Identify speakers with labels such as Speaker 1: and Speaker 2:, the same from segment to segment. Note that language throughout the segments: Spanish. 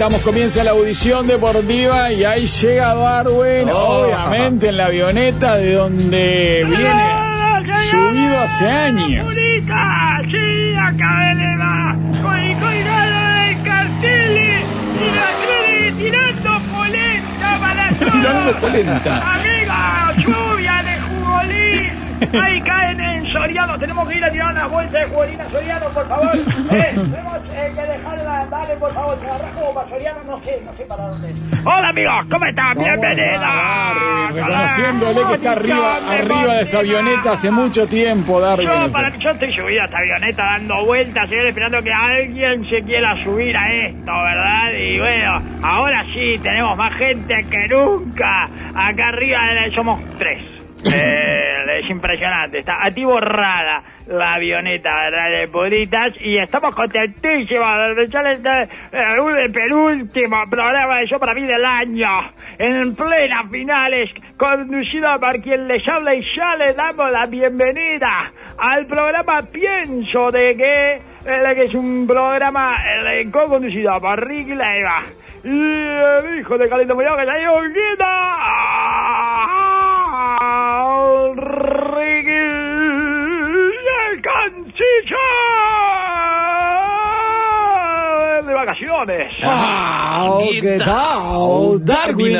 Speaker 1: Estamos, comienza la audición deportiva y ahí llega Darwin,
Speaker 2: Oh.
Speaker 1: obviamente en la avioneta de donde viene subido hace años.
Speaker 3: ¡Sí, acá le va! Con el colgado del cartel y la tirando polenta para
Speaker 1: Tirando
Speaker 3: todos.
Speaker 1: polenta.
Speaker 3: Amiga, lluvia. Ahí caen en Soriano. Tenemos que ir a tirar unas bolsas de jugolín a Soriano, por favor. Eh, tenemos eh, que dejarla, dale, por favor. Se agarra como para Soriano, no sé, no sé para dónde. Hola, amigos, ¿cómo están? Bienvenidos.
Speaker 1: Reconociéndole que está arriba, arriba de esa avioneta hace mucho tiempo, Darwin.
Speaker 3: Yo, para, yo estoy subido a esta avioneta dando vueltas, señor, esperando que alguien se quiera subir a esto, ¿verdad? Y bueno, ahora sí, tenemos más gente que nunca. Acá arriba somos tres. Eh, es impresionante, está atiborrada la avioneta de Puritas y estamos contentísimos de echar este eh, el penúltimo programa de Yo para mí del año en plena finales conducido por quien les habla y ya le damos la bienvenida al programa Pienso de que, es un programa eh, co-conducido por Ricky Leiva. Y el hijo de Calito Muñoz que salió un canciller de vacaciones.
Speaker 2: Ah, ¿Qué tal, Darwin?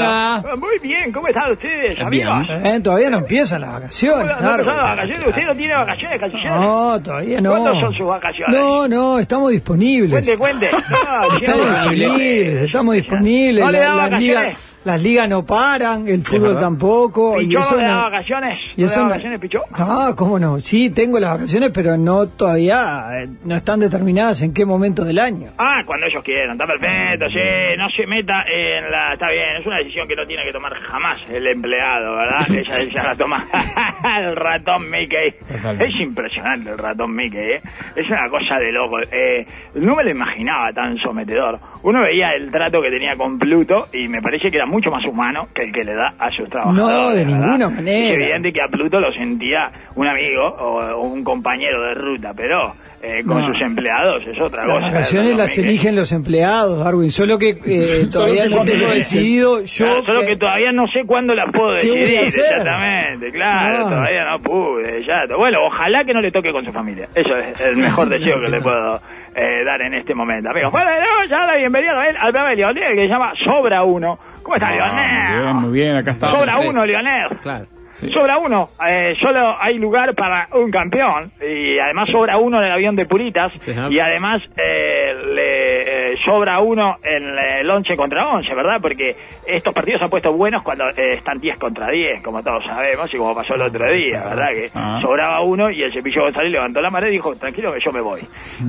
Speaker 3: Muy bien, ¿cómo están ustedes, amigos?
Speaker 2: Eh, todavía no empiezan las vacaciones,
Speaker 3: ¿No las vacaciones? ¿Usted no tiene vacaciones, canciller?
Speaker 2: No, todavía no.
Speaker 3: ¿Cuándo son sus vacaciones?
Speaker 2: No, no, estamos disponibles.
Speaker 3: Cuente, cuente. No,
Speaker 2: Estamos disponibles, estamos disponibles.
Speaker 3: ¿No le
Speaker 2: La-
Speaker 3: da vacaciones?
Speaker 2: Las ligas no paran, el fútbol tampoco. Y
Speaker 3: ¿Pichó
Speaker 2: eso
Speaker 3: no le da
Speaker 2: no,
Speaker 3: vacaciones?
Speaker 2: y
Speaker 3: ¿No
Speaker 2: eso no-
Speaker 3: vacaciones, Pichó?
Speaker 2: No, cómo no. Sí, tengo las vacaciones, pero no todavía, eh, no están determinadas en qué momento del año.
Speaker 3: Ah, cuando ellos quieran, está perfecto, sí, no se meta en la... Está bien, es una decisión que no tiene que tomar jamás el empleado, ¿verdad? Ella, ella la toma el ratón Mickey.
Speaker 1: Totalmente.
Speaker 3: Es impresionante el ratón Mickey, ¿eh? Es una cosa de loco. Eh, no me lo imaginaba tan sometedor. Uno veía el trato que tenía con Pluto y me parece que era mucho más humano que el que le da a sus trabajadores.
Speaker 2: de
Speaker 3: ¿verdad?
Speaker 2: ninguna manera.
Speaker 3: Es evidente que a Pluto lo sentía un amigo o, o un compañero de ruta, pero eh, con
Speaker 2: No.
Speaker 3: sus empleados es otra cosa.
Speaker 2: Las vacaciones las eligen los empleados, Darwin. Solo que eh, todavía
Speaker 1: que
Speaker 2: no tengo decidido. Yo
Speaker 3: Claro, solo
Speaker 2: que-
Speaker 3: todavía no sé cuándo las puedo
Speaker 2: ¿Qué voy a
Speaker 3: decidir, exactamente, claro,
Speaker 2: Ah.
Speaker 3: todavía no pude, ya. Bueno, ojalá que no le toque con su familia, eso es el mejor deseo que le puedo eh, dar en este momento. Amigos, bueno, ya la bienvenida también al programa de que se llama Sobra Uno. ¿Cómo está,
Speaker 1: Ah, muy bien,
Speaker 3: Lionel?
Speaker 1: muy bien, acá está.
Speaker 3: Sobra Uno, Lionel.
Speaker 4: Claro.
Speaker 1: Sí.
Speaker 3: Sobra uno, eh, solo hay lugar para un campeón y además sobra uno en el avión de Puritas
Speaker 4: Sí,
Speaker 3: y además eh, le eh, sobra uno en el 11 contra 11, ¿verdad? Porque estos partidos se han puesto buenos cuando eh, están 10 contra 10, como todos sabemos y como pasó el otro día, ¿verdad? Que
Speaker 1: Ah.
Speaker 3: sobraba uno y el cepillo González levantó la mano y dijo, tranquilo que yo me voy.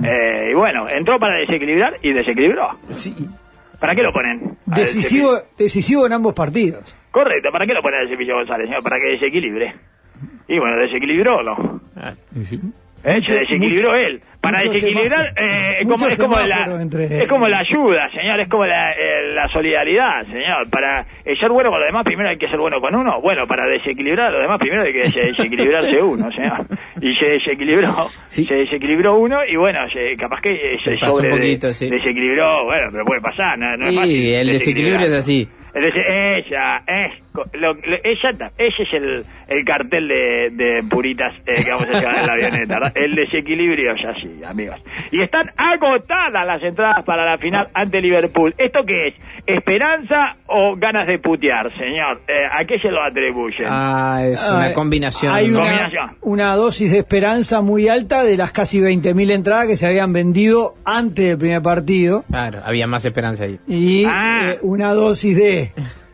Speaker 3: Eh, y bueno, entró para desequilibrar y desequilibró.
Speaker 2: Sí,
Speaker 3: ¿Para qué lo ponen? al
Speaker 2: decisivo, decisivo en ambos partidos.
Speaker 3: Correcto, ¿para qué lo pone el cepillo González, señor? Para que desequilibre. Y bueno, desequilibró, ¿no?
Speaker 1: Sí.
Speaker 3: Eh, se desequilibró
Speaker 2: mucho-
Speaker 3: él. Para
Speaker 2: mucho
Speaker 3: desequilibrar, eh, como, es, como la,
Speaker 2: entre-
Speaker 3: es como la ayuda, señor, es como la, eh, la solidaridad, señor. Para eh, ser bueno con los demás, primero hay que ser bueno con uno. Bueno, para desequilibrar a los demás, primero hay que des- desequilibrarse uno, señor. Y se desequilibró,
Speaker 4: Sí.
Speaker 3: se desequilibró uno y bueno, se- capaz que eh,
Speaker 4: Se
Speaker 3: se, sobre
Speaker 4: un poquito,
Speaker 3: de-
Speaker 4: sí.
Speaker 3: bueno, pero puede pasar, no, no es fácil.
Speaker 4: el desequilibrio es así.
Speaker 3: El dese- ella, es, lo- lo- ella, ta- ese es el, el cartel de, de puritas eh, que vamos a llevar en la avioneta, ¿verdad? El desequilibrio es así, amigos. Y están agotadas las entradas para la final ante Liverpool. ¿Esto qué es? ¿Esperanza o ganas de putear, señor? Eh, ¿A qué se lo atribuyen?
Speaker 4: Ah, es
Speaker 2: Ah,
Speaker 4: una combinación.
Speaker 2: Hay una,
Speaker 3: Combinación.
Speaker 2: una dosis de esperanza muy alta de las casi 20.000 entradas que se habían vendido antes del primer partido.
Speaker 4: Claro, había más esperanza ahí.
Speaker 2: Y
Speaker 3: Ah.
Speaker 2: eh, una dosis de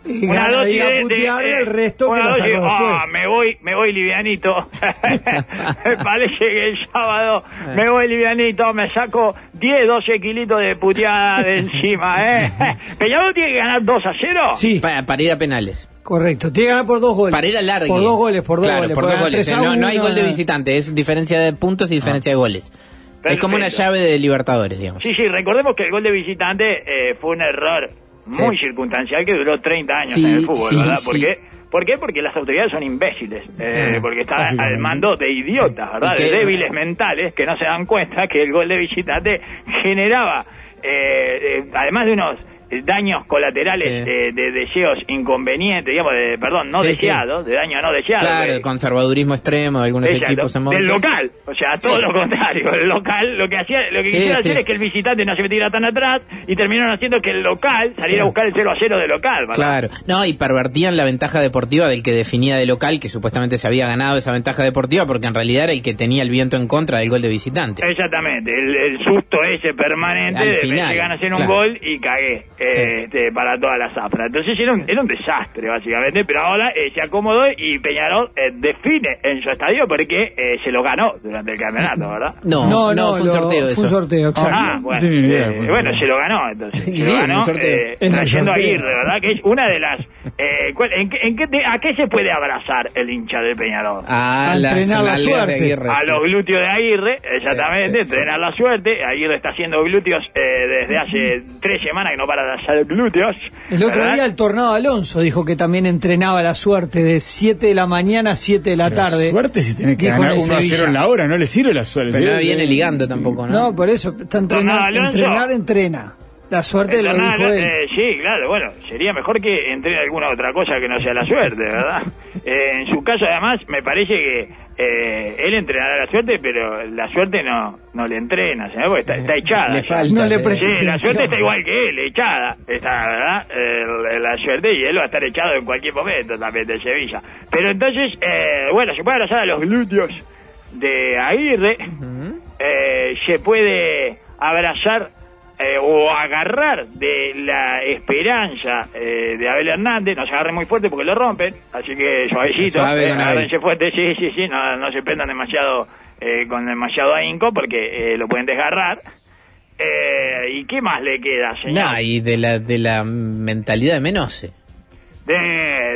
Speaker 2: eh,
Speaker 3: Una
Speaker 2: de
Speaker 3: dosis de, de-
Speaker 2: putear
Speaker 3: eh,
Speaker 2: el resto que la sacó
Speaker 3: ah, me voy, me voy livianito. me parece que el sábado me voy livianito, me saco 10, 12 kilitos de puteada de encima, ¿eh? Peñarol tiene que ganar 2 a 0.
Speaker 2: Sí,
Speaker 4: Para, para ir a penales.
Speaker 2: correcto. Tiene que ganar por dos goles.
Speaker 4: Para ir a largue.
Speaker 2: Por dos goles, por dos
Speaker 4: Claro,
Speaker 2: goles.
Speaker 4: por dos goles.
Speaker 2: 3
Speaker 4: eh, No, no hay
Speaker 2: 1,
Speaker 4: gol de visitante, es diferencia de puntos y diferencia de goles. Es como una llave de Libertadores, digamos.
Speaker 3: Sí, sí, recordemos que el gol de visitante eh, fue un error muy circunstancial que duró 30 años en el fútbol, ¿verdad? Porque ¿Por qué? Porque las autoridades son imbéciles, eh, porque están al mando de idiotas, ¿verdad?
Speaker 4: ¿Y
Speaker 3: De débiles mentales que no se dan cuenta que el gol de visitante generaba, eh, eh, además de unos daños colaterales
Speaker 4: Sí.
Speaker 3: de, de deseos inconvenientes, digamos, de, perdón, no
Speaker 4: Sí, sí.
Speaker 3: deseados, de daño no deseado.
Speaker 4: Claro,
Speaker 3: eh,
Speaker 4: el conservadurismo extremo de algunos
Speaker 3: Exacto,
Speaker 4: equipos en
Speaker 3: del local, o sea, todo lo contrario, el local lo que hacía, lo que quisiera hacer es que el visitante no se metiera tan atrás y terminaron haciendo que el local saliera a buscar el 0 a 0 de local, ¿verdad?
Speaker 4: Claro, no, y pervertían la ventaja deportiva del que definía de local, que supuestamente se había ganado esa ventaja deportiva, porque en realidad era el que tenía el viento en contra del gol de visitante.
Speaker 3: Exactamente, el, el susto ese permanente
Speaker 4: Al
Speaker 3: de
Speaker 4: final,
Speaker 3: a hacer un gol y cagué eh, este, para toda la zafra. Entonces era un, era un desastre, básicamente, pero ahora eh, se acomodó y Peñarol eh, define en su estadio porque eh, se lo ganó durante el campeonato, ¿verdad?
Speaker 4: No, no, fue un
Speaker 2: lo-
Speaker 4: sorteo
Speaker 2: Fue un sorteo, exacto.
Speaker 3: Ah, bueno, eh,
Speaker 1: fue un
Speaker 3: bueno, se lo ganó entonces. Se
Speaker 4: Sí,
Speaker 3: lo ganó
Speaker 4: un sorteo.
Speaker 3: eh,
Speaker 2: En el
Speaker 3: trayendo a. Aguirre, ¿verdad? Que es una de las... eh, ¿cuál- en, qué- en qué te- ¿A qué se puede abrazar el hincha del Peñarol?
Speaker 4: Ah,
Speaker 2: A entrenar la
Speaker 4: de
Speaker 2: suerte.
Speaker 4: Aguirre,
Speaker 3: a
Speaker 4: sí.
Speaker 3: los glúteos de Aguirre, exactamente,
Speaker 4: Sí, sí, sí.
Speaker 3: entrenar la suerte. Aguirre está haciendo glúteos eh, desde hace tres semanas que no para de hacer glúteos.
Speaker 2: El otro
Speaker 3: ¿verdad?
Speaker 2: día el Tornado Alonso dijo que también entrenaba la suerte de 7 de la mañana a 7 de la
Speaker 1: Pero
Speaker 2: tarde.
Speaker 1: Suerte si tenés que ganar
Speaker 2: en
Speaker 1: 1 a 0
Speaker 2: Sevilla.
Speaker 1: en la hora, no le sirve la suerte.
Speaker 4: Pero no viene ligando tampoco, ¿no?
Speaker 2: No, por eso, está entrenar, entrenar, entrena. La suerte lo
Speaker 3: Entrenar,
Speaker 2: dijo él.
Speaker 3: eh, sí, claro, bueno, sería mejor que entrene alguna otra cosa que no sea la suerte, ¿verdad? Eh, en su caso, además, me parece que eh, él entrenará la suerte, pero la suerte no no le entrena. Porque está, está echada.
Speaker 4: Le falta.
Speaker 2: No le
Speaker 3: Sí, la suerte está igual que él, echada. Está, ¿verdad? La suerte y él va a estar echado en cualquier momento también de Sevilla. Pero entonces, eh, bueno, se puede abrazar a los glúteos de Aguirre, eh, se puede abrazar eh, o agarrar de la esperanza eh, de Abel Hernández, no se agarre muy fuerte porque lo rompen, así que suavecito,
Speaker 4: Suave
Speaker 3: eh, agárrense fuerte, sí, sí, sí, no, no se prendan demasiado eh, con demasiado ahínco porque eh, lo pueden desgarrar. Eh, ¿Y qué más le queda, señor?
Speaker 4: Nah, y de la, de la mentalidad de Menose.
Speaker 3: de,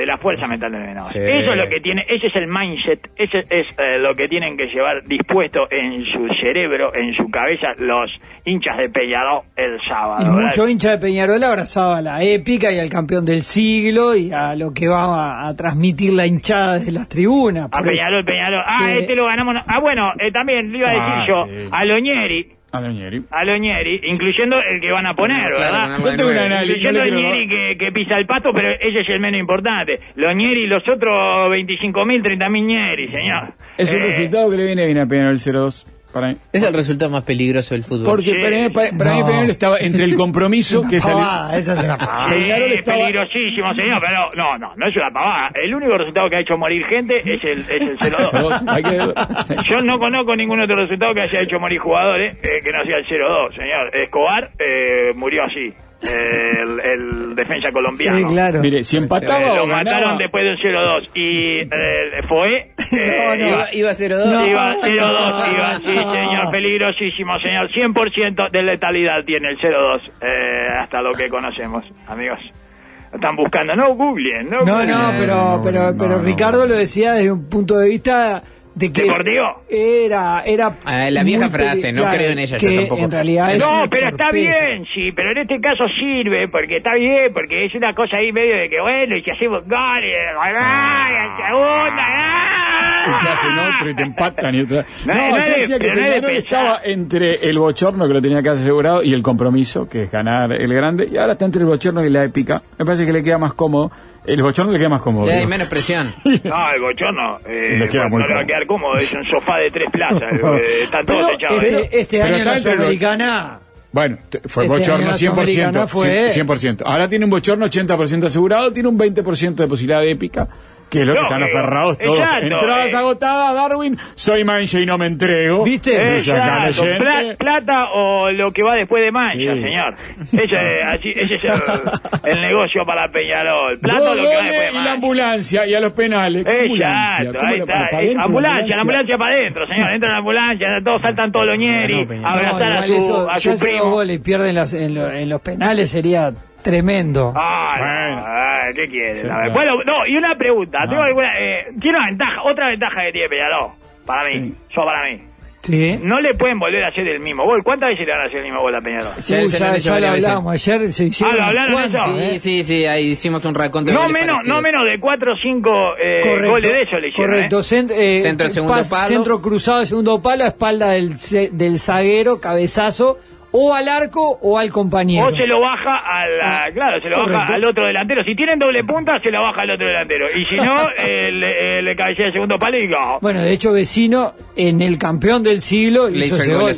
Speaker 3: de la fuerza mental del menor.
Speaker 4: Sí.
Speaker 3: Eso es lo que tiene, ese es el mindset, ese es eh, lo que tienen que llevar dispuesto en su cerebro, en su cabeza, los hinchas de Peñarol el sábado.
Speaker 2: Y
Speaker 3: ¿verdad?
Speaker 2: mucho hincha de Peñarol abrazaba a la épica y al campeón del siglo y a lo que va a, a transmitir la hinchada desde las tribunas.
Speaker 3: A Peñarol, Peñarol. Ah,
Speaker 2: Sí.
Speaker 3: este lo ganamos. Ah, bueno, eh, también le iba a decir
Speaker 1: Ah,
Speaker 3: yo,
Speaker 1: sí.
Speaker 3: a Loñeri,
Speaker 1: A Loñeri.
Speaker 3: a Loñeri, incluyendo el que van a poner,
Speaker 4: Claro,
Speaker 3: ¿verdad?
Speaker 1: Yo tengo un análisis.
Speaker 3: Incluyendo el Nieri que, que pisa el pasto, pero ese es el menos importante. Loñeri y los otros 25.000, 30.000 Nieri, señor.
Speaker 1: Es un
Speaker 3: Eh,
Speaker 1: resultado que le viene bien a Peñarol 0-2. Para mí.
Speaker 4: Es el resultado más peligroso del fútbol.
Speaker 1: Porque
Speaker 3: Sí.
Speaker 1: para, mí- para- para mí
Speaker 2: No.
Speaker 1: Peñarol estaba entre el compromiso que salió.
Speaker 2: Esa es una pavada.
Speaker 1: Peñarol estaba-
Speaker 3: peligrosísimo, señor, pero no, no, no es una pavada. El único resultado que ha hecho morir gente es el, es el 0-2.
Speaker 1: 0-2, hay que- sí.
Speaker 3: Yo no conozco ningún otro resultado que haya hecho morir jugadores eh, que no sea el 0-2, señor. Escobar eh, murió así, el, el defensa colombiano.
Speaker 2: Sí, claro.
Speaker 1: Mire, si
Speaker 3: Eh,
Speaker 1: empataba
Speaker 3: lo
Speaker 1: o ganaba.
Speaker 3: mataron después del 0-2 y eh, fue...
Speaker 2: No, no.
Speaker 4: Iba, iba 0-2.
Speaker 2: No.
Speaker 3: Iba 0-2, iba, sí, señor, peligrosísimo, señor. 100% de letalidad tiene el 0-2, eh, hasta lo que conocemos, amigos. Están buscando, no googleen, no
Speaker 2: No,
Speaker 3: googleen.
Speaker 2: no, pero,
Speaker 1: no,
Speaker 2: pero,
Speaker 1: no,
Speaker 2: pero
Speaker 1: no.
Speaker 2: Ricardo lo decía desde un punto de vista de que
Speaker 3: ¿Deportivo?
Speaker 2: era era
Speaker 4: Ah, la vieja frase, no creo en ella, yo
Speaker 2: que
Speaker 4: tampoco.
Speaker 2: en realidad es
Speaker 3: No, pero está bien, sí, pero en este caso sirve, porque está bien, porque es una cosa ahí medio de que, bueno, y si hacemos goles, ¡ay, al segundo!
Speaker 1: Y te hacen otro y te empatan y otra.
Speaker 3: No,
Speaker 1: No,
Speaker 3: no
Speaker 1: yo decía que
Speaker 3: no
Speaker 1: Peñarol estaba entre el bochorno que lo tenía casi asegurado y el compromiso, que es ganar el grande, y ahora está entre el bochorno y la épica. Me parece que le queda más cómodo. El bochorno le queda más cómodo.
Speaker 4: Ya hay menos presión.
Speaker 3: No, el bochorno eh,
Speaker 1: Le queda
Speaker 3: no
Speaker 1: muy
Speaker 3: le va a quedar cómodo, es un sofá de tres plazas, eh, están todos
Speaker 1: Pero
Speaker 3: echados.
Speaker 2: Este, este
Speaker 1: pero
Speaker 2: año la Sudamericana
Speaker 1: Bueno, fue
Speaker 2: Este
Speaker 1: bochorno
Speaker 2: año la
Speaker 1: 100%.
Speaker 2: Sudamericana fue-
Speaker 1: 100%. Ahora tiene un bochorno 80% asegurado, tiene un 20% de posibilidad de épica, que es lo que están aferrados todos.
Speaker 3: Exacto,
Speaker 1: Entradas
Speaker 3: eh.
Speaker 1: agotadas, Darwin, soy mancha y no me entrego.
Speaker 2: ¿Viste?
Speaker 3: Exacto, pla- plata o lo que va después de mancha,
Speaker 1: Sí.
Speaker 3: señor. Ese, es- así- ese es el, el negocio para Peñarol. Plata o lo que va después de
Speaker 1: y la
Speaker 3: mancha.
Speaker 1: ambulancia y a los penales. ¿Qué ambulancia?
Speaker 3: Exacto,
Speaker 1: ¿Cómo
Speaker 3: ahí
Speaker 1: la-
Speaker 3: está.
Speaker 1: para
Speaker 3: ambulancia, la ambulancia para adentro, señor. Entra la ambulancia, todos saltan todos los ñeri,
Speaker 4: No,
Speaker 3: abrazar
Speaker 2: No,
Speaker 3: a
Speaker 2: igual
Speaker 3: su,
Speaker 2: eso,
Speaker 3: a su primo.
Speaker 2: goles y pierden las- en, lo- en los penales sería tremendo.
Speaker 3: Ah, no,
Speaker 1: Bueno.
Speaker 3: ay, ¿qué quiere?
Speaker 1: Sí, claro.
Speaker 3: Bueno, no, y una pregunta.
Speaker 1: No.
Speaker 3: Tengo alguna, eh, tiene una ventaja, otra ventaja que tiene Peñarol, para mí,
Speaker 1: Sí.
Speaker 3: yo para mí.
Speaker 2: Sí.
Speaker 3: no le pueden volver a hacer el mismo gol. ¿Cuántas veces le van a hacer el mismo gol a Peñarol?
Speaker 4: Se lo
Speaker 2: ya, ya lo hablamos. Ayer se hicieron.
Speaker 3: Ah, ¿lo hablaron eso?
Speaker 2: ¿eh?
Speaker 4: Sí, sí, sí, ahí hicimos un raconto de
Speaker 3: No menos, no menos de 4 o 5 eh, goles de eso le hicieron.
Speaker 2: Correcto,
Speaker 3: ¿eh?
Speaker 2: cent- eh,
Speaker 4: Centro de segundo
Speaker 2: pas-
Speaker 4: palo.
Speaker 2: centro cruzado, segundo palo, espalda del, del zaguero, cabezazo, o al arco o al compañero.
Speaker 3: O se lo baja a la, claro, se lo
Speaker 2: Correcto.
Speaker 3: baja al otro delantero. Si tienen doble punta, se lo baja al otro delantero. Y si no, el, el cabecea de segundo palo y go.
Speaker 2: Bueno, de hecho, vecino en el campeón del siglo
Speaker 4: Le
Speaker 2: hizo
Speaker 4: el gol
Speaker 2: gol.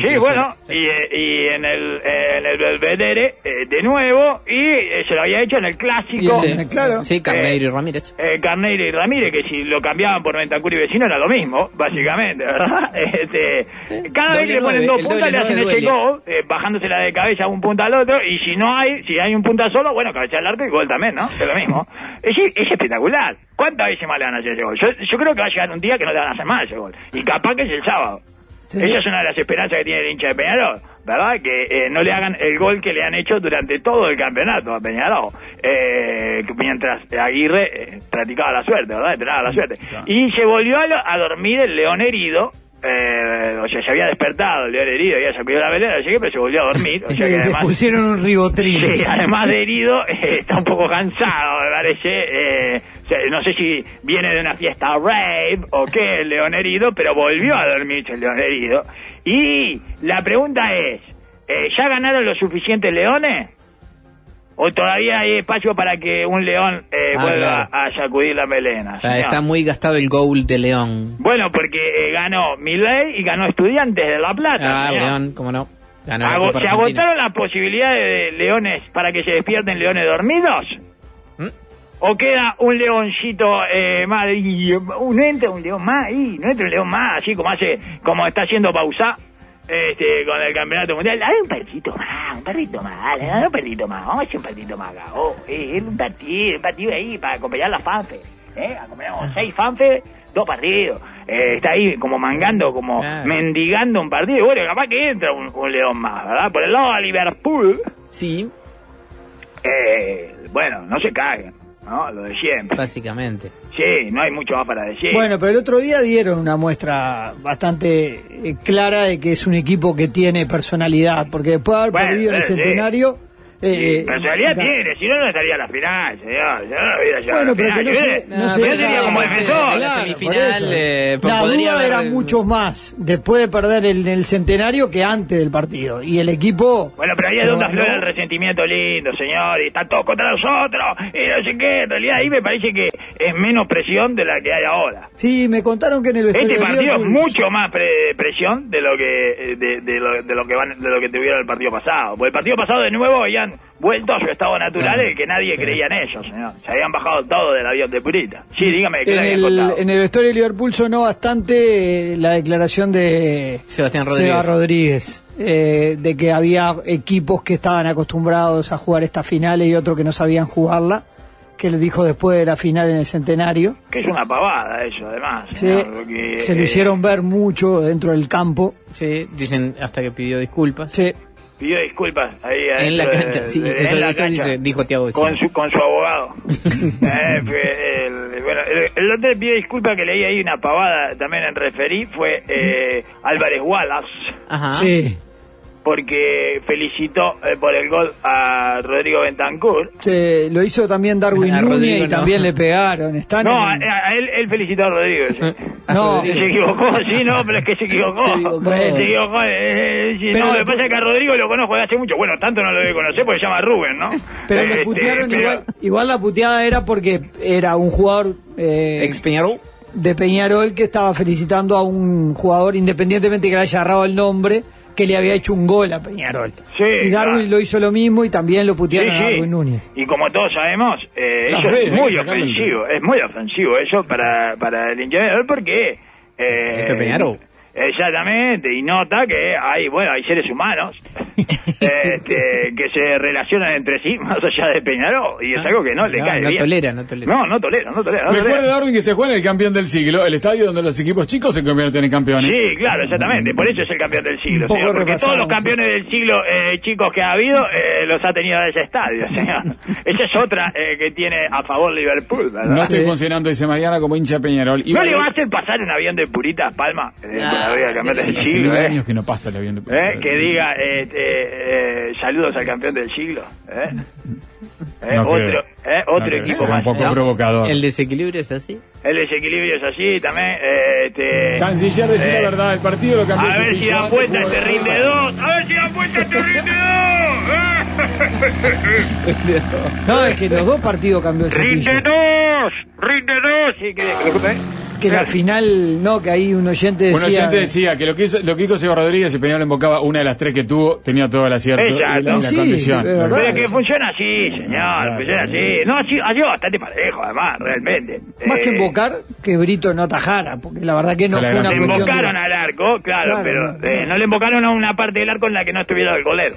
Speaker 3: Sí, bueno, y, eh, y en el en el Belvedere eh, de nuevo, y eh, se lo había hecho en el clásico.
Speaker 4: Sí,
Speaker 2: Eh, claro.
Speaker 4: Sí, Carneiro y Ramírez.
Speaker 3: eh, Carneiro y Ramírez, que si lo cambiaban por Ventancur y Vecino era lo mismo, básicamente, ¿verdad? Este, cada
Speaker 4: Doble
Speaker 3: vez que le ponen dos puntas le hacen ese gol, eh, bajándosela de cabeza un punta al otro, y si no hay, si hay un punta solo, bueno, cabeza al arco y gol también, ¿no? Es lo mismo. Es, es espectacular. ¿Cuántas veces más le van a hacer ese gol? Yo, yo creo que va a llegar un día que no le van a hacer más ese gol. Y capaz que es el sábado.
Speaker 2: Sí.
Speaker 3: Esa es una de las esperanzas que tiene el hincha de Peñarol, ¿verdad? Que eh, no le hagan el gol que le han hecho durante todo el campeonato a Peñarol, eh, mientras Aguirre eh, practicaba la suerte, ¿verdad? Entrenaba la suerte. Y se volvió a, lo- a dormir el león herido, eh, o sea, se había despertado el león herido, había sacudido la velera, pero se volvió a dormir, o sea que
Speaker 2: Le
Speaker 3: además...
Speaker 2: pusieron un ribotril.
Speaker 3: Sí, además de herido, eh, está un poco cansado, me parece. eh, no sé si viene de una fiesta rave o qué, el león herido, pero volvió a dormirse el león herido. Y la pregunta es, eh, ¿ya ganaron los suficientes leones? ¿O todavía hay espacio para que un león eh,
Speaker 4: Ah,
Speaker 3: vuelva
Speaker 4: claro.
Speaker 3: a sacudir la melena?
Speaker 4: O sea,
Speaker 3: señor?
Speaker 4: está muy gastado el gol de León.
Speaker 3: Bueno, porque eh, ganó Miley y ganó Estudiantes de La Plata.
Speaker 4: Ah,
Speaker 3: señor.
Speaker 4: León, cómo no. Ganó
Speaker 3: Ago- ¿Se
Speaker 4: Argentina.
Speaker 3: agotaron las posibilidades de leones para que se despierten leones dormidos?
Speaker 4: ¿Mm?
Speaker 3: ¿O queda un leoncito eh, más? Y, un entra un león más y no entra un león más, así como hace, como está haciendo Pausá este, con el campeonato mundial. Dale un perrito más, un perrito más, dale, un perrito más, vamos a hacer un perrito más acá. Oh, eh, un partido, un partido ahí para acompañar la fanfe. ¿eh? Acompañamos seis fanfe, dos partidos. Eh, está ahí como mangando, como mendigando un partido. Bueno, capaz que entra un, un león más, ¿verdad? Por el lado de Liverpool,
Speaker 4: Sí,
Speaker 3: eh, bueno, no se caguen, ¿no? Lo de siempre.
Speaker 4: básicamente.
Speaker 3: Sí, no hay mucho más para decir.
Speaker 2: Bueno, pero el otro día dieron una muestra bastante eh, clara de que es un equipo que tiene personalidad, porque después de haber
Speaker 3: Bueno,
Speaker 2: perdido en el
Speaker 3: eh, sí.
Speaker 2: centenario... eh,
Speaker 3: personalidad
Speaker 2: da-
Speaker 3: tiene, si no, no estaría en la final, señor. Si no, no hubiera llegado
Speaker 2: Bueno, pero que no
Speaker 3: ¿sí?
Speaker 2: se, no
Speaker 4: No,
Speaker 2: se
Speaker 3: pero
Speaker 2: deja-
Speaker 3: sería como defensor.
Speaker 4: En la semifinal, eh, podría
Speaker 2: duda
Speaker 4: haber-
Speaker 2: era mucho más después de perder el, el centenario que antes del partido. Y el equipo...
Speaker 3: Bueno, pero ahí es donde aflora el resentimiento lindo, señor, y están todos contra nosotros, y no sé qué. En realidad ahí me parece que es menos presión de la que hay ahora.
Speaker 2: Sí, me contaron que en el vestuario
Speaker 3: Este partido es mucho más pre- presión de lo que eh, de, de lo, de lo que van de lo que tuvieron el partido pasado. Porque el partido pasado de nuevo habían vuelto a su estado natural,
Speaker 4: Claro,
Speaker 3: el que nadie
Speaker 4: sí.
Speaker 3: creía en ellos, señor. Se habían bajado todo del avión de Purita. Sí, dígame, ¿qué le
Speaker 2: En
Speaker 3: habían
Speaker 2: el,
Speaker 3: contado?
Speaker 2: en el vestuario de Liverpool sonó bastante eh, la declaración de
Speaker 4: Sebastián
Speaker 2: Seba
Speaker 4: Rodríguez.
Speaker 2: Rodríguez, eh, de que había equipos que estaban acostumbrados a jugar estas finales y otros que no sabían jugarla, que lo dijo después de la final en el centenario.
Speaker 3: Que es una pavada eso, además.
Speaker 2: Sí,
Speaker 3: señor, porque,
Speaker 2: se lo
Speaker 3: eh,
Speaker 2: hicieron ver mucho dentro del campo.
Speaker 4: Sí, dicen hasta que pidió disculpas.
Speaker 2: Sí.
Speaker 3: Pidió disculpas ahí
Speaker 4: En la
Speaker 3: de-
Speaker 4: cancha, sí,
Speaker 3: de-
Speaker 4: eso-
Speaker 3: en la
Speaker 4: eso
Speaker 3: cancha,
Speaker 4: dice- dijo Thiago
Speaker 3: Con su, con su abogado. Eh, fue el, bueno, el, el otro pidió disculpas que leí ahí una pavada también en referí, fue eh, Álvarez Wallace,
Speaker 4: Ajá.
Speaker 2: Sí.
Speaker 3: Porque felicitó eh, por el gol a Rodrigo Bentancur.
Speaker 2: Se- lo hizo también Darwin
Speaker 4: A
Speaker 2: Núñez
Speaker 4: Rodrigo
Speaker 2: y
Speaker 4: no.
Speaker 2: también le pegaron. Están
Speaker 3: No,
Speaker 2: en-
Speaker 3: a, a él, él felicitó a Rodrigo. sí.
Speaker 2: No.
Speaker 3: Se equivocó, sí, no, pero es que se equivocó.
Speaker 4: Se equivocó.
Speaker 3: Se equivocó, eh, eh, sí,
Speaker 2: Pero
Speaker 3: no, lo que pasa es que a Rodrigo lo conozco de hace mucho. Bueno, tanto no lo debe conocer porque se llama Rubén, ¿no?
Speaker 2: pero le
Speaker 3: Este,
Speaker 2: putearon igual. Igual la puteada era porque era un jugador eh,
Speaker 4: Ex Peñarol.
Speaker 2: de Peñarol que estaba felicitando a un jugador, independientemente que le haya agarrado el nombre, que le había hecho un gol a Peñarol.
Speaker 3: Sí,
Speaker 2: y Darwin
Speaker 3: claro.
Speaker 2: lo hizo lo mismo y también lo
Speaker 3: Sí,
Speaker 2: putearon a
Speaker 3: sí.
Speaker 2: Darwin Núñez.
Speaker 3: Y como todos sabemos, eh, eso
Speaker 1: redes,
Speaker 3: es muy ofensivo, es muy ofensivo eso para, para el hincha de Peñarol porque... Eh,
Speaker 4: Este Peñarol.
Speaker 3: Exactamente, y nota que hay, bueno, hay seres humanos este, que se relacionan entre sí más allá de Peñarol, y es algo que no le
Speaker 4: No,
Speaker 3: cae
Speaker 4: no
Speaker 3: bien.
Speaker 4: tolera, no tolera.
Speaker 3: No, no tolera, no tolera. No
Speaker 1: Recuerde,
Speaker 3: tolera.
Speaker 1: Darwin, que se juega en el campeón del siglo, el estadio donde los equipos chicos se convierten en campeones.
Speaker 3: Sí, claro, exactamente. Por eso es el campeón del siglo, señor. Porque todos los campeones
Speaker 2: eso.
Speaker 3: del siglo eh, chicos que ha habido eh, los ha tenido en ese estadio, señor. Esa es otra eh, que tiene a favor Liverpool, ¿verdad?
Speaker 1: No estoy funcionando, dice Mariana, como hincha Peñarol. Y
Speaker 3: ¿No le va a hacer pasar un avión de puritas, Palma? Eh, Del campeón del
Speaker 1: Hace
Speaker 3: siglo,
Speaker 1: mil
Speaker 3: ¿eh?
Speaker 1: años que no pasa el avión de
Speaker 3: ¿Eh? Que diga eh, eh, eh, saludos al campeón del siglo. ¿eh? ¿Eh?
Speaker 1: No
Speaker 3: otro. ¿eh?
Speaker 1: No
Speaker 3: otro
Speaker 1: creo,
Speaker 3: equipo más.
Speaker 1: un poco
Speaker 3: ¿no?
Speaker 1: provocador.
Speaker 4: El desequilibrio es así.
Speaker 3: El desequilibrio es así también. eh, este,
Speaker 1: Canciller, decir
Speaker 3: eh,
Speaker 1: la verdad, el partido lo cambió
Speaker 3: A ver si la
Speaker 1: jugó
Speaker 3: te
Speaker 1: de
Speaker 3: rinde dos. A ver si la apuesta te rinde dos.
Speaker 2: No, es que los dos partidos cambió el
Speaker 3: ¡Rinde dos! ¡Rinde dos! Sí, que, que-
Speaker 2: la final, no, que ahí un oyente
Speaker 1: Un
Speaker 2: decía.
Speaker 1: oyente decía que lo que hizo, lo que hizo Seba Rodríguez y Peñarol invocaba una de las tres que tuvo, tenía todo el acierto y la,
Speaker 3: Exacto.
Speaker 1: la
Speaker 2: Sí,
Speaker 1: condición.
Speaker 3: Pero que funciona así, señor, funciona así. No, así, ha sido bastante parejo, además, realmente.
Speaker 2: Más que
Speaker 3: Eh,
Speaker 2: invocar, que Brito no atajara, porque la verdad que no
Speaker 1: Fue
Speaker 2: una
Speaker 3: Le
Speaker 2: de-
Speaker 3: invocaron al arco, claro,
Speaker 2: Claro,
Speaker 3: pero
Speaker 2: no,
Speaker 3: eh,
Speaker 2: no.
Speaker 3: no le invocaron a una parte del arco en la que no estuviera el golero.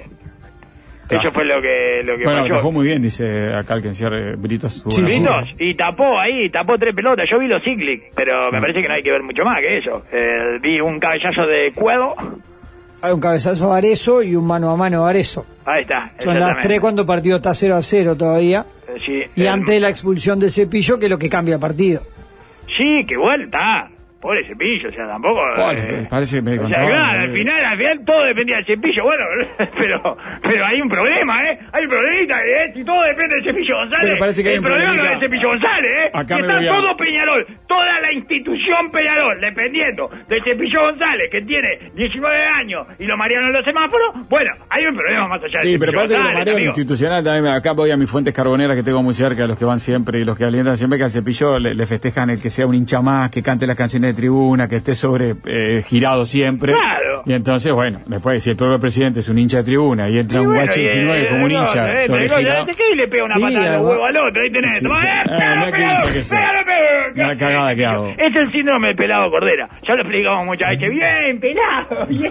Speaker 1: Claro.
Speaker 3: Eso fue lo que, lo que
Speaker 1: Bueno,
Speaker 3: falló.
Speaker 1: atajó muy bien, dice acá el que encierre Britos.
Speaker 2: Sí.
Speaker 3: Britos, y tapó ahí, tapó tres pelotas. Yo vi los Cyclic, pero me parece que no hay que ver mucho más que eso. Eh, vi un cabezazo de Cuedo.
Speaker 2: Hay un cabezazo a Arezo y un mano a mano a Arezo.
Speaker 3: Ahí está.
Speaker 2: Son las tres cuando el partido está 0 a 0 todavía.
Speaker 3: Eh, sí,
Speaker 2: Y
Speaker 3: eh,
Speaker 2: antes de la expulsión de Cepillo, que es lo que cambia el partido.
Speaker 3: Sí, que vuelta. Pobre cepillo, o sea, tampoco.
Speaker 1: Pobre,
Speaker 3: eh,
Speaker 1: parece que me
Speaker 3: o sea, claro, al final, al final todo dependía del cepillo. Bueno, pero, pero hay un problema, ¿eh? Hay un problemita, ¿eh? Si todo depende del cepillo González.
Speaker 1: Pero parece que hay
Speaker 3: el
Speaker 1: un
Speaker 3: problema no es del cepillo González, ¿eh?
Speaker 1: Acá me
Speaker 3: está
Speaker 1: voy a-
Speaker 3: todo Peñarol, toda la institución Peñarol, dependiendo del cepillo González, que tiene 19 años y lo marearon en los semáforos, bueno, hay un problema más allá
Speaker 1: Sí,
Speaker 3: del
Speaker 1: pero parece que lo
Speaker 3: González, amigo.
Speaker 1: institucional también. Acá voy a mis fuentes carboneras que tengo muy cerca, los que van siempre y los que alientan siempre, que al cepillo le, le festejan el que sea un hincha más, que cante las canciones tribuna, que esté sobre eh, girado siempre. Y entonces, bueno, después si el propio presidente es un hincha de tribuna y entra
Speaker 3: Y
Speaker 1: un guacho
Speaker 3: y,
Speaker 1: 19
Speaker 3: eh,
Speaker 1: como un hincha
Speaker 3: eh,
Speaker 1: sobre
Speaker 3: pero,
Speaker 1: girado.
Speaker 3: ¿de qué? Y le pega una
Speaker 2: Sí,
Speaker 3: patada en los huevos al otro, ahí tenés.
Speaker 1: Sí,
Speaker 3: Toma,
Speaker 1: sí.
Speaker 3: eh,
Speaker 1: Ah, la cagada que hago.
Speaker 3: Es el síndrome del pelado cordera. Ya lo explicamos muchas veces. Bien, pelado, bien.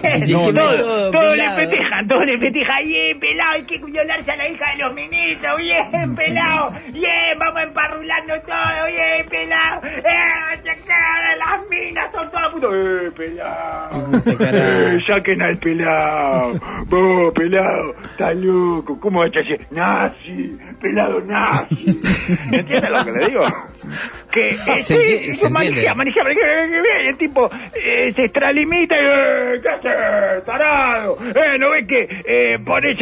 Speaker 3: Todo,
Speaker 4: todo
Speaker 3: todo le
Speaker 4: pelado.
Speaker 3: festejan, todo le festejan. Bien, pelado, hay que violarse a la hija de los ministros. Bien, pelado. Bien, vamos emparrulando todo. Bien, pelado. Eh, se las minas, son todas putas. Eh, pelado. Eh, saquen al pelado. Vos, pelado, está loco. ¿Cómo va a decir nazi? Pelado nazi. ¿Me entiendes lo que le digo? Que eh,
Speaker 4: Se se entiende.
Speaker 3: manija, eh, eh, el tipo eh, se extralimita y eh, ¿qué haces, tarado? Eh, ¿No ves que eh, pones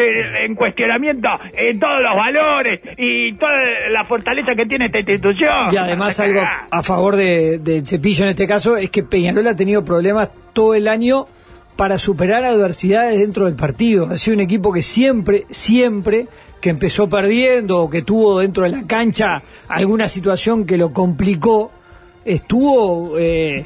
Speaker 3: en cuestionamiento eh, todos los valores y toda la fortaleza que tiene esta institución?
Speaker 2: Y además
Speaker 3: Ah,
Speaker 2: algo a favor de, de Cepillo en este caso es que Peñarol ha tenido problemas todo el año para superar adversidades dentro del partido. Ha sido un equipo que siempre, siempre que empezó perdiendo o que tuvo dentro de la cancha alguna situación que lo complicó, estuvo eh,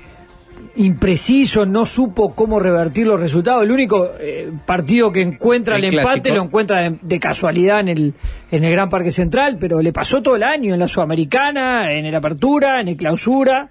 Speaker 2: impreciso, no supo cómo revertir los resultados. El único eh, partido que encuentra el,
Speaker 4: El
Speaker 2: empate lo encuentra de, de casualidad en el, en el Gran Parque Central, pero le pasó todo el año en la Sudamericana, en el Apertura, en el Clausura.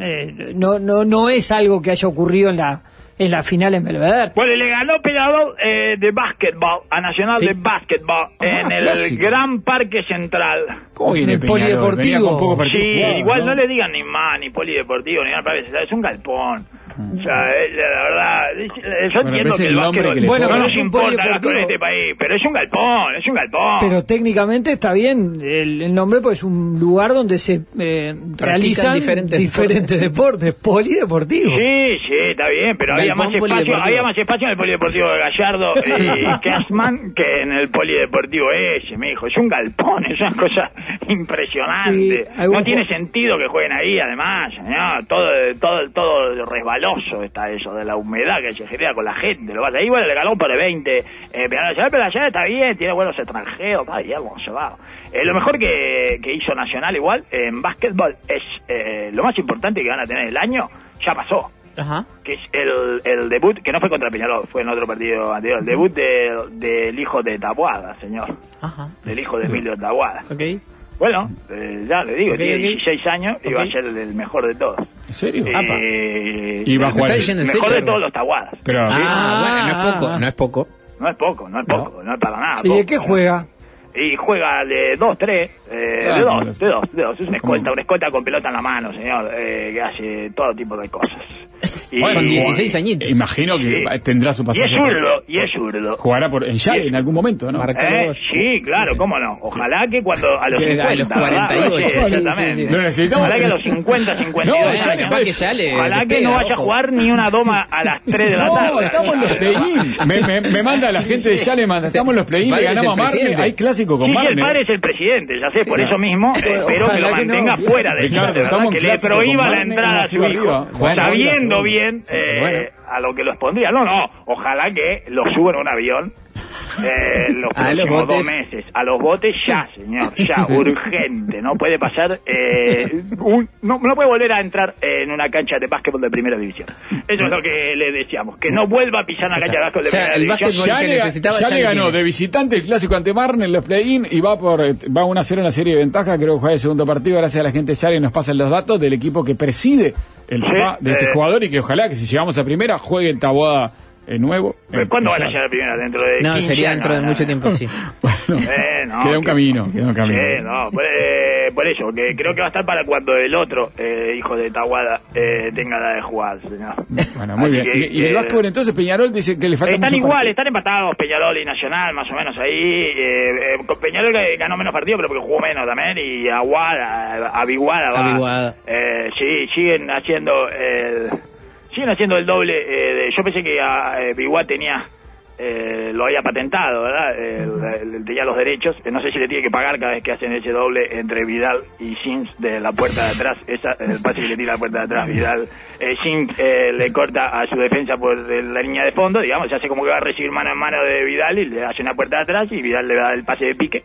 Speaker 2: Eh, no, no, no es algo que haya ocurrido en la, en la final en Belvedere.
Speaker 3: Bueno, le ganó Peñarol eh, de básquetbol a Nacional
Speaker 4: Sí.
Speaker 3: de Básquetbol en el
Speaker 1: clásico.
Speaker 3: Gran Parque Central.
Speaker 1: ¿Cómo viene
Speaker 2: el
Speaker 1: Peñarol?
Speaker 2: polideportivo.
Speaker 1: Venía con poco
Speaker 3: Sí, igual
Speaker 1: ¿no?
Speaker 3: no le digan ni más, ni polideportivo, ni nada, es un galpón. O sea, eh, la verdad, yo
Speaker 1: Bueno,
Speaker 3: entiendo que el
Speaker 1: el nombre
Speaker 3: básquetbol
Speaker 1: que le
Speaker 2: Bueno,
Speaker 3: no nos
Speaker 2: es un
Speaker 3: importa con este país, pero es un galpón, es un galpón.
Speaker 2: Pero técnicamente está bien el, el nombre, pues es un lugar donde se eh, realizan
Speaker 4: diferentes
Speaker 2: diferentes deportes, polideportivo.
Speaker 3: Sí, sí, está bien, pero había más, espacio, había más espacio en el polideportivo de Gallardo y Cashman que en el polideportivo ese, me dijo. Es un galpón, es una cosa impresionante.
Speaker 2: Sí,
Speaker 3: no tiene sentido que jueguen ahí, además. ¿no? Todo, todo, todo está eso, de la humedad que se genera con la gente. Lo vas ahí, bueno, le ganó por 20. Eh, pero pero está bien, tiene buenos extranjeros, está bien, se va. Eh, lo mejor que, que hizo Nacional igual en básquetbol es eh, lo más importante que van a tener el año, ya pasó
Speaker 4: Ajá.
Speaker 3: que es el, el debut, que no fue contra Peñarol, fue en otro partido anterior, el debut de- del hijo de Tabuada, señor,
Speaker 4: Ajá.
Speaker 3: del hijo de Emilio Tabuada.
Speaker 4: Ok.
Speaker 3: Bueno, eh, ya le digo, tiene
Speaker 4: ok.
Speaker 3: 16 años y va a ser el mejor de todos.
Speaker 1: ¿En serio?
Speaker 3: Eh,
Speaker 1: Y va a
Speaker 3: el
Speaker 1: jugar-
Speaker 4: ¿Me está diciendo en
Speaker 3: mejor
Speaker 4: serio?
Speaker 3: de todos los Tabuadas.
Speaker 1: Pero,
Speaker 4: Ah,
Speaker 2: Ah,
Speaker 4: bueno, no es poco,
Speaker 2: ah.
Speaker 4: no es poco.
Speaker 3: No es poco, no es poco, no, es para nada.
Speaker 2: ¿Y de
Speaker 3: poco.
Speaker 2: qué juega?
Speaker 3: Y juega de 2, 3, eh,
Speaker 1: Ah,
Speaker 3: de
Speaker 1: no
Speaker 3: 2,
Speaker 1: lo sé.
Speaker 3: de 2, de 2. Es una escolta, una escolta con pelota en la mano, señor, eh, que hace todo tipo de cosas. Y,
Speaker 1: Bueno,
Speaker 4: Con
Speaker 1: y-
Speaker 4: 16 añitos.
Speaker 1: Imagino que
Speaker 3: Sí.
Speaker 1: tendrá su
Speaker 3: y
Speaker 1: pasaje.
Speaker 3: es zurdo, y es zurdo.
Speaker 1: Jugará por, en Yale en algún momento, ¿no?
Speaker 3: ¿Eh? Sí, claro, cómo no. Ojalá que cuando a los
Speaker 4: Que a
Speaker 3: 50,
Speaker 4: los
Speaker 3: ¿verdad?
Speaker 4: 48.
Speaker 3: Sí, exactamente.
Speaker 1: Lo necesitamos.
Speaker 3: Ojalá que a los 50, 52
Speaker 1: No,
Speaker 3: años.
Speaker 1: ya le-
Speaker 4: capaz que ya le
Speaker 3: Ojalá que
Speaker 4: despega,
Speaker 3: no vaya a
Speaker 4: ojo.
Speaker 3: jugar ni una doma a las 3 de la
Speaker 1: No,
Speaker 3: tarde.
Speaker 1: estamos en los play-in. Me, me, me manda la gente de Yale, manda, estamos en los play-in, le ganamos a
Speaker 4: presidente.
Speaker 1: Hay clásico con
Speaker 3: Sí, sí, el padre es el presidente, ya sé, por eso mismo eh, espero que lo
Speaker 2: que no,
Speaker 3: mantenga fuera de
Speaker 1: Ricardo,
Speaker 3: que le prohíba la entrada a su hijo.
Speaker 1: Bueno,
Speaker 3: sabiendo bien eh,
Speaker 4: bueno.
Speaker 3: a lo que los pondría. No, no, ojalá que lo suban a un avión eh, los
Speaker 4: A los
Speaker 3: dos
Speaker 4: botes.
Speaker 3: meses. A los botes ya, señor, ya, urgente. No puede pasar, eh, un- no, no puede volver a entrar en una cancha de básquetbol de primera división. Eso es lo que le deseamos, que no vuelva a pisar una cancha de básquetbol de
Speaker 4: O sea,
Speaker 3: primera
Speaker 4: el
Speaker 3: división.
Speaker 1: Ya
Speaker 4: que
Speaker 1: le,
Speaker 4: necesitaba
Speaker 1: ya
Speaker 4: ya
Speaker 1: le
Speaker 4: lo
Speaker 1: ganó
Speaker 4: tiene.
Speaker 1: de visitante el clásico ante Marne en los play-in y va por va 1 a 0 en la serie de ventaja. Creo que juega el segundo partido gracias a la gente de Yale nos pasan los datos del equipo que preside el
Speaker 3: Sí,
Speaker 1: papá de este
Speaker 3: eh.
Speaker 1: jugador y que ojalá que si llegamos a primera juegue el Taboada eh, nuevo.
Speaker 3: Pero ¿Cuándo van a llegar a primera? ¿Dentro de
Speaker 4: No,
Speaker 3: 15
Speaker 4: sería
Speaker 3: años?
Speaker 4: dentro de mucho
Speaker 3: no.
Speaker 4: tiempo, sí.
Speaker 1: Bueno,
Speaker 3: Eh, no,
Speaker 1: queda un
Speaker 3: que-
Speaker 1: camino, queda un camino.
Speaker 3: Sí, no, por, eh, por eso, que creo que va a estar para cuando el otro eh, hijo de Tawada eh, tenga la de jugar, señor.
Speaker 1: Bueno, muy
Speaker 3: Así
Speaker 1: bien.
Speaker 3: que,
Speaker 1: y, y el básquetbol entonces Peñarol dice que le falta
Speaker 3: Están
Speaker 1: mucho
Speaker 3: igual,
Speaker 1: partido.
Speaker 3: están empatados Peñarol y Nacional, más o menos ahí. Eh, eh, con Peñarol que ganó menos partidos, pero porque jugó menos también. Y Aguada, Aviguada va.
Speaker 4: Aviguada.
Speaker 3: Eh, sí, siguen haciendo el, siguen haciendo el doble. eh, de- yo pensé que a, eh, Aviguada tenía, eh, lo había patentado, ¿verdad? El- el- tenía los derechos. Eh, no sé si le tiene que pagar cada vez que hacen ese doble entre Vidal y Sims de la puerta de atrás. Esa, el pase que le tira la puerta de atrás, Vidal. Eh, Sims eh, le corta a su defensa por de la línea de fondo, digamos, se hace como que va a recibir mano en mano de Vidal y le hace una puerta de atrás y Vidal le da el pase de pique.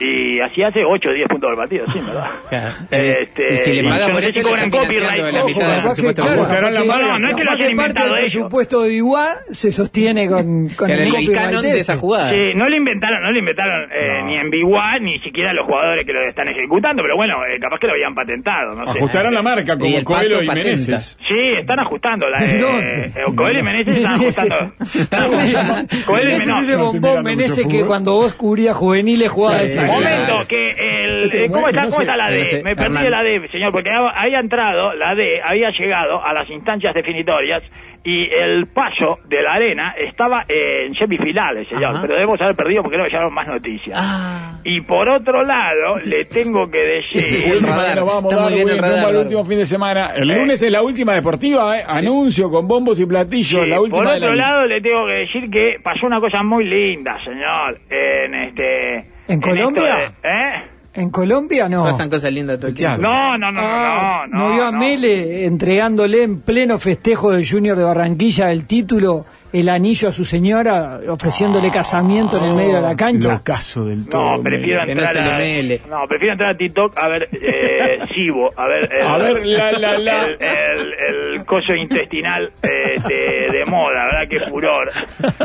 Speaker 3: Y así hace 8 o 10 puntos del partido, sí, ¿verdad?
Speaker 4: Claro.
Speaker 3: Este,
Speaker 4: y si le paga
Speaker 3: yo no
Speaker 4: por
Speaker 3: sé
Speaker 4: eso,
Speaker 3: cobran copyright.
Speaker 4: la mitad
Speaker 2: que, claro,
Speaker 1: la
Speaker 3: No, no es que lo hayan inventado ellos.
Speaker 2: presupuesto de Biguá se sostiene con, con
Speaker 4: Con el,
Speaker 2: copyright
Speaker 4: canon de
Speaker 2: ese.
Speaker 4: esa jugada.
Speaker 3: Sí, no lo inventaron, no lo inventaron eh,
Speaker 1: No.
Speaker 3: ni en Biguá, ni siquiera los jugadores que lo están ejecutando, pero bueno, eh, capaz que lo habían patentado, no sé.
Speaker 1: Ajustarán la marca
Speaker 4: Y
Speaker 1: como
Speaker 4: el
Speaker 1: Coelho y. Meneses.
Speaker 3: Sí, están ajustando la eh,
Speaker 2: sé.
Speaker 3: eh, Coelho y Meneses están ajustando. Coelho y
Speaker 2: Ese es ese
Speaker 3: Meneses.
Speaker 1: No, estoy
Speaker 2: bombón
Speaker 1: mucho
Speaker 2: que cuando vos cubrías juveniles jugaba esa.
Speaker 1: Sí,
Speaker 3: Momento, que el... Eh, ¿Cómo está, cómo está la D? Me perdí de la D, señor, porque había entrado, la D había llegado a las instancias definitorias y el paso de la arena estaba en semifinales, señor,
Speaker 4: Ajá.
Speaker 3: pero debemos haber perdido porque no me llegaron más noticias.
Speaker 4: Ah.
Speaker 3: Y por otro lado, le tengo que decir...
Speaker 4: el radar.
Speaker 1: vamos,
Speaker 4: Está muy bien el radar,
Speaker 1: último fin de semana. El
Speaker 3: Eh.
Speaker 1: lunes es la última deportiva, ¿eh? Anuncio con bombos y platillos,
Speaker 3: Sí,
Speaker 1: la última
Speaker 3: por otro
Speaker 1: año.
Speaker 3: lado, le tengo que decir que pasó una cosa muy linda, señor, en este...
Speaker 2: ¿En Colombia?
Speaker 3: de- ¿Eh?
Speaker 2: ¿En Colombia no?
Speaker 4: Pasan cosas lindas todo el tiempo.
Speaker 3: No, no, no,
Speaker 2: Ah,
Speaker 3: no, no.
Speaker 2: vio a Mele entregándole en pleno festejo del Junior de Barranquilla el título, el anillo a su señora, ofreciéndole casamiento en el medio de la cancha?
Speaker 1: Lo caso del todo.
Speaker 3: No, prefiero.
Speaker 4: Que no
Speaker 3: entrar
Speaker 4: se
Speaker 3: a...
Speaker 4: le mele.
Speaker 3: No, prefiero entrar a TikTok a ver eh, Sibo, a ver... El,
Speaker 1: A ver, la, la, la.
Speaker 3: El, el, el coso intestinal eh, de, de moda, ¿verdad? Qué furor.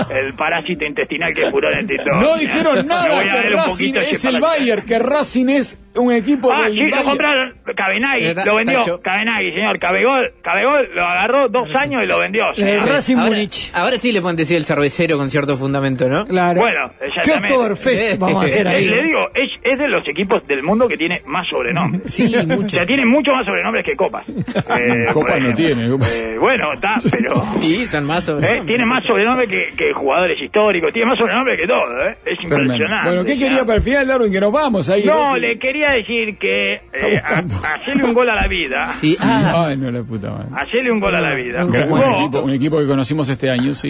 Speaker 3: El parásito intestinal, qué furor en TikTok.
Speaker 1: No dijeron
Speaker 3: Me
Speaker 1: nada
Speaker 3: voy a
Speaker 1: que
Speaker 3: ver un
Speaker 1: Racing
Speaker 3: poquito ese
Speaker 1: es el
Speaker 3: parásito.
Speaker 1: Bayern, que Racing es un equipo
Speaker 3: Ah,
Speaker 1: del
Speaker 3: sí, lo
Speaker 1: Bayern.
Speaker 3: compraron. Cabenagui,
Speaker 4: Está-
Speaker 3: lo vendió.
Speaker 4: Tacho.
Speaker 3: Cabenagui, señor. Cabegol, Cabegol lo agarró dos años y lo vendió.
Speaker 2: El. Racing
Speaker 4: ahora,
Speaker 2: Múnich.
Speaker 4: ahora sí le pueden decir el cervecero con cierto fundamento, ¿no?
Speaker 2: Claro.
Speaker 3: Bueno,
Speaker 2: ¿Qué
Speaker 3: exactamente.
Speaker 2: Oktoberfest vamos a hacer
Speaker 3: Eh,
Speaker 2: ahí?
Speaker 3: le digo, es, es de los equipos del mundo que tiene más sobrenombres.
Speaker 4: Sí,
Speaker 3: O
Speaker 4: mucho.
Speaker 3: sea, tiene mucho más sobrenombres que copas. Eh,
Speaker 1: Copas no tiene, copas.
Speaker 3: Eh, bueno, está, pero...
Speaker 4: Sí, son más sobre.
Speaker 3: Eh, tiene más sobrenombre que, que jugadores históricos, tiene más sobrenombre que todo, ¿eh? Es
Speaker 1: Tremendo.
Speaker 3: impresionante.
Speaker 1: Bueno, ¿qué quería para el final, Darwin? Que nos vamos ahí.
Speaker 3: No, le quería decir que eh, hacerle un gol a la vida,
Speaker 4: Sí, ah,
Speaker 1: Ay, no, la puta madre.
Speaker 3: hacerle un gol a la vida.
Speaker 1: Un, un equipo que conocimos este año, sí.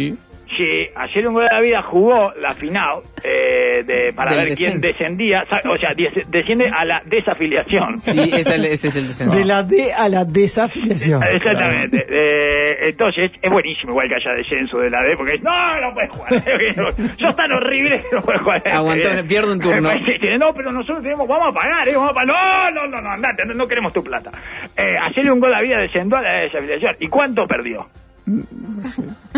Speaker 3: Sí, ayer un gol de la vida jugó la final eh, de, para
Speaker 4: Del
Speaker 3: ver quién
Speaker 4: descenso.
Speaker 3: descendía, o sea, des- desciende a la desafiliación.
Speaker 4: sí, ese, ese es el descenso.
Speaker 2: De la D a la desafiliación.
Speaker 3: Exactamente. Eh, entonces, es buenísimo igual que haya descenso de la D, porque no, no puede jugar. Sos tan horrible que no puede jugar.
Speaker 4: Aguantó,
Speaker 3: Eh,
Speaker 4: pierde un turno.
Speaker 3: No, pero nosotros tenemos, vamos a pagar, eh, vamos a pagar. No, no, no, no, andate, no, no queremos tu plata. Eh, hacerle un gol a la vida descendió a la desafiliación. ¿Y cuánto perdió?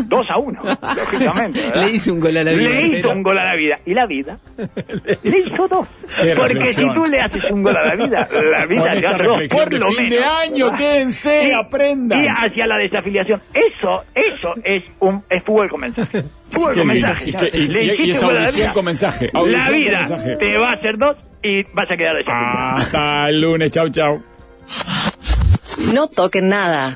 Speaker 3: Dos a uno, lógicamente. ¿verdad?
Speaker 4: Le hizo un gol a la vida.
Speaker 3: Le hizo
Speaker 4: pero-
Speaker 3: un gol a la vida. ¿Y la vida? Le hizo dos.
Speaker 1: Qué
Speaker 3: Porque
Speaker 1: reflexión.
Speaker 3: si tú le haces un gol a la vida, la vida hace dos, por lo
Speaker 1: fin
Speaker 3: menos.
Speaker 1: de año, quédense,
Speaker 3: Y-
Speaker 1: aprendan.
Speaker 3: Y hacia la desafiliación. Eso, eso es un es fútbol con mensaje. Fútbol con mensaje.
Speaker 1: Y que- y-
Speaker 3: Le
Speaker 1: y- y
Speaker 3: hiciste
Speaker 1: es
Speaker 3: un gol a la
Speaker 1: audición
Speaker 3: vida.
Speaker 1: con mensaje,
Speaker 3: La
Speaker 1: audición
Speaker 3: vida
Speaker 1: mensaje.
Speaker 3: te va a hacer dos y vas a quedar desafiliado.
Speaker 1: Hasta el lunes, chau, chau.
Speaker 5: No toquen nada.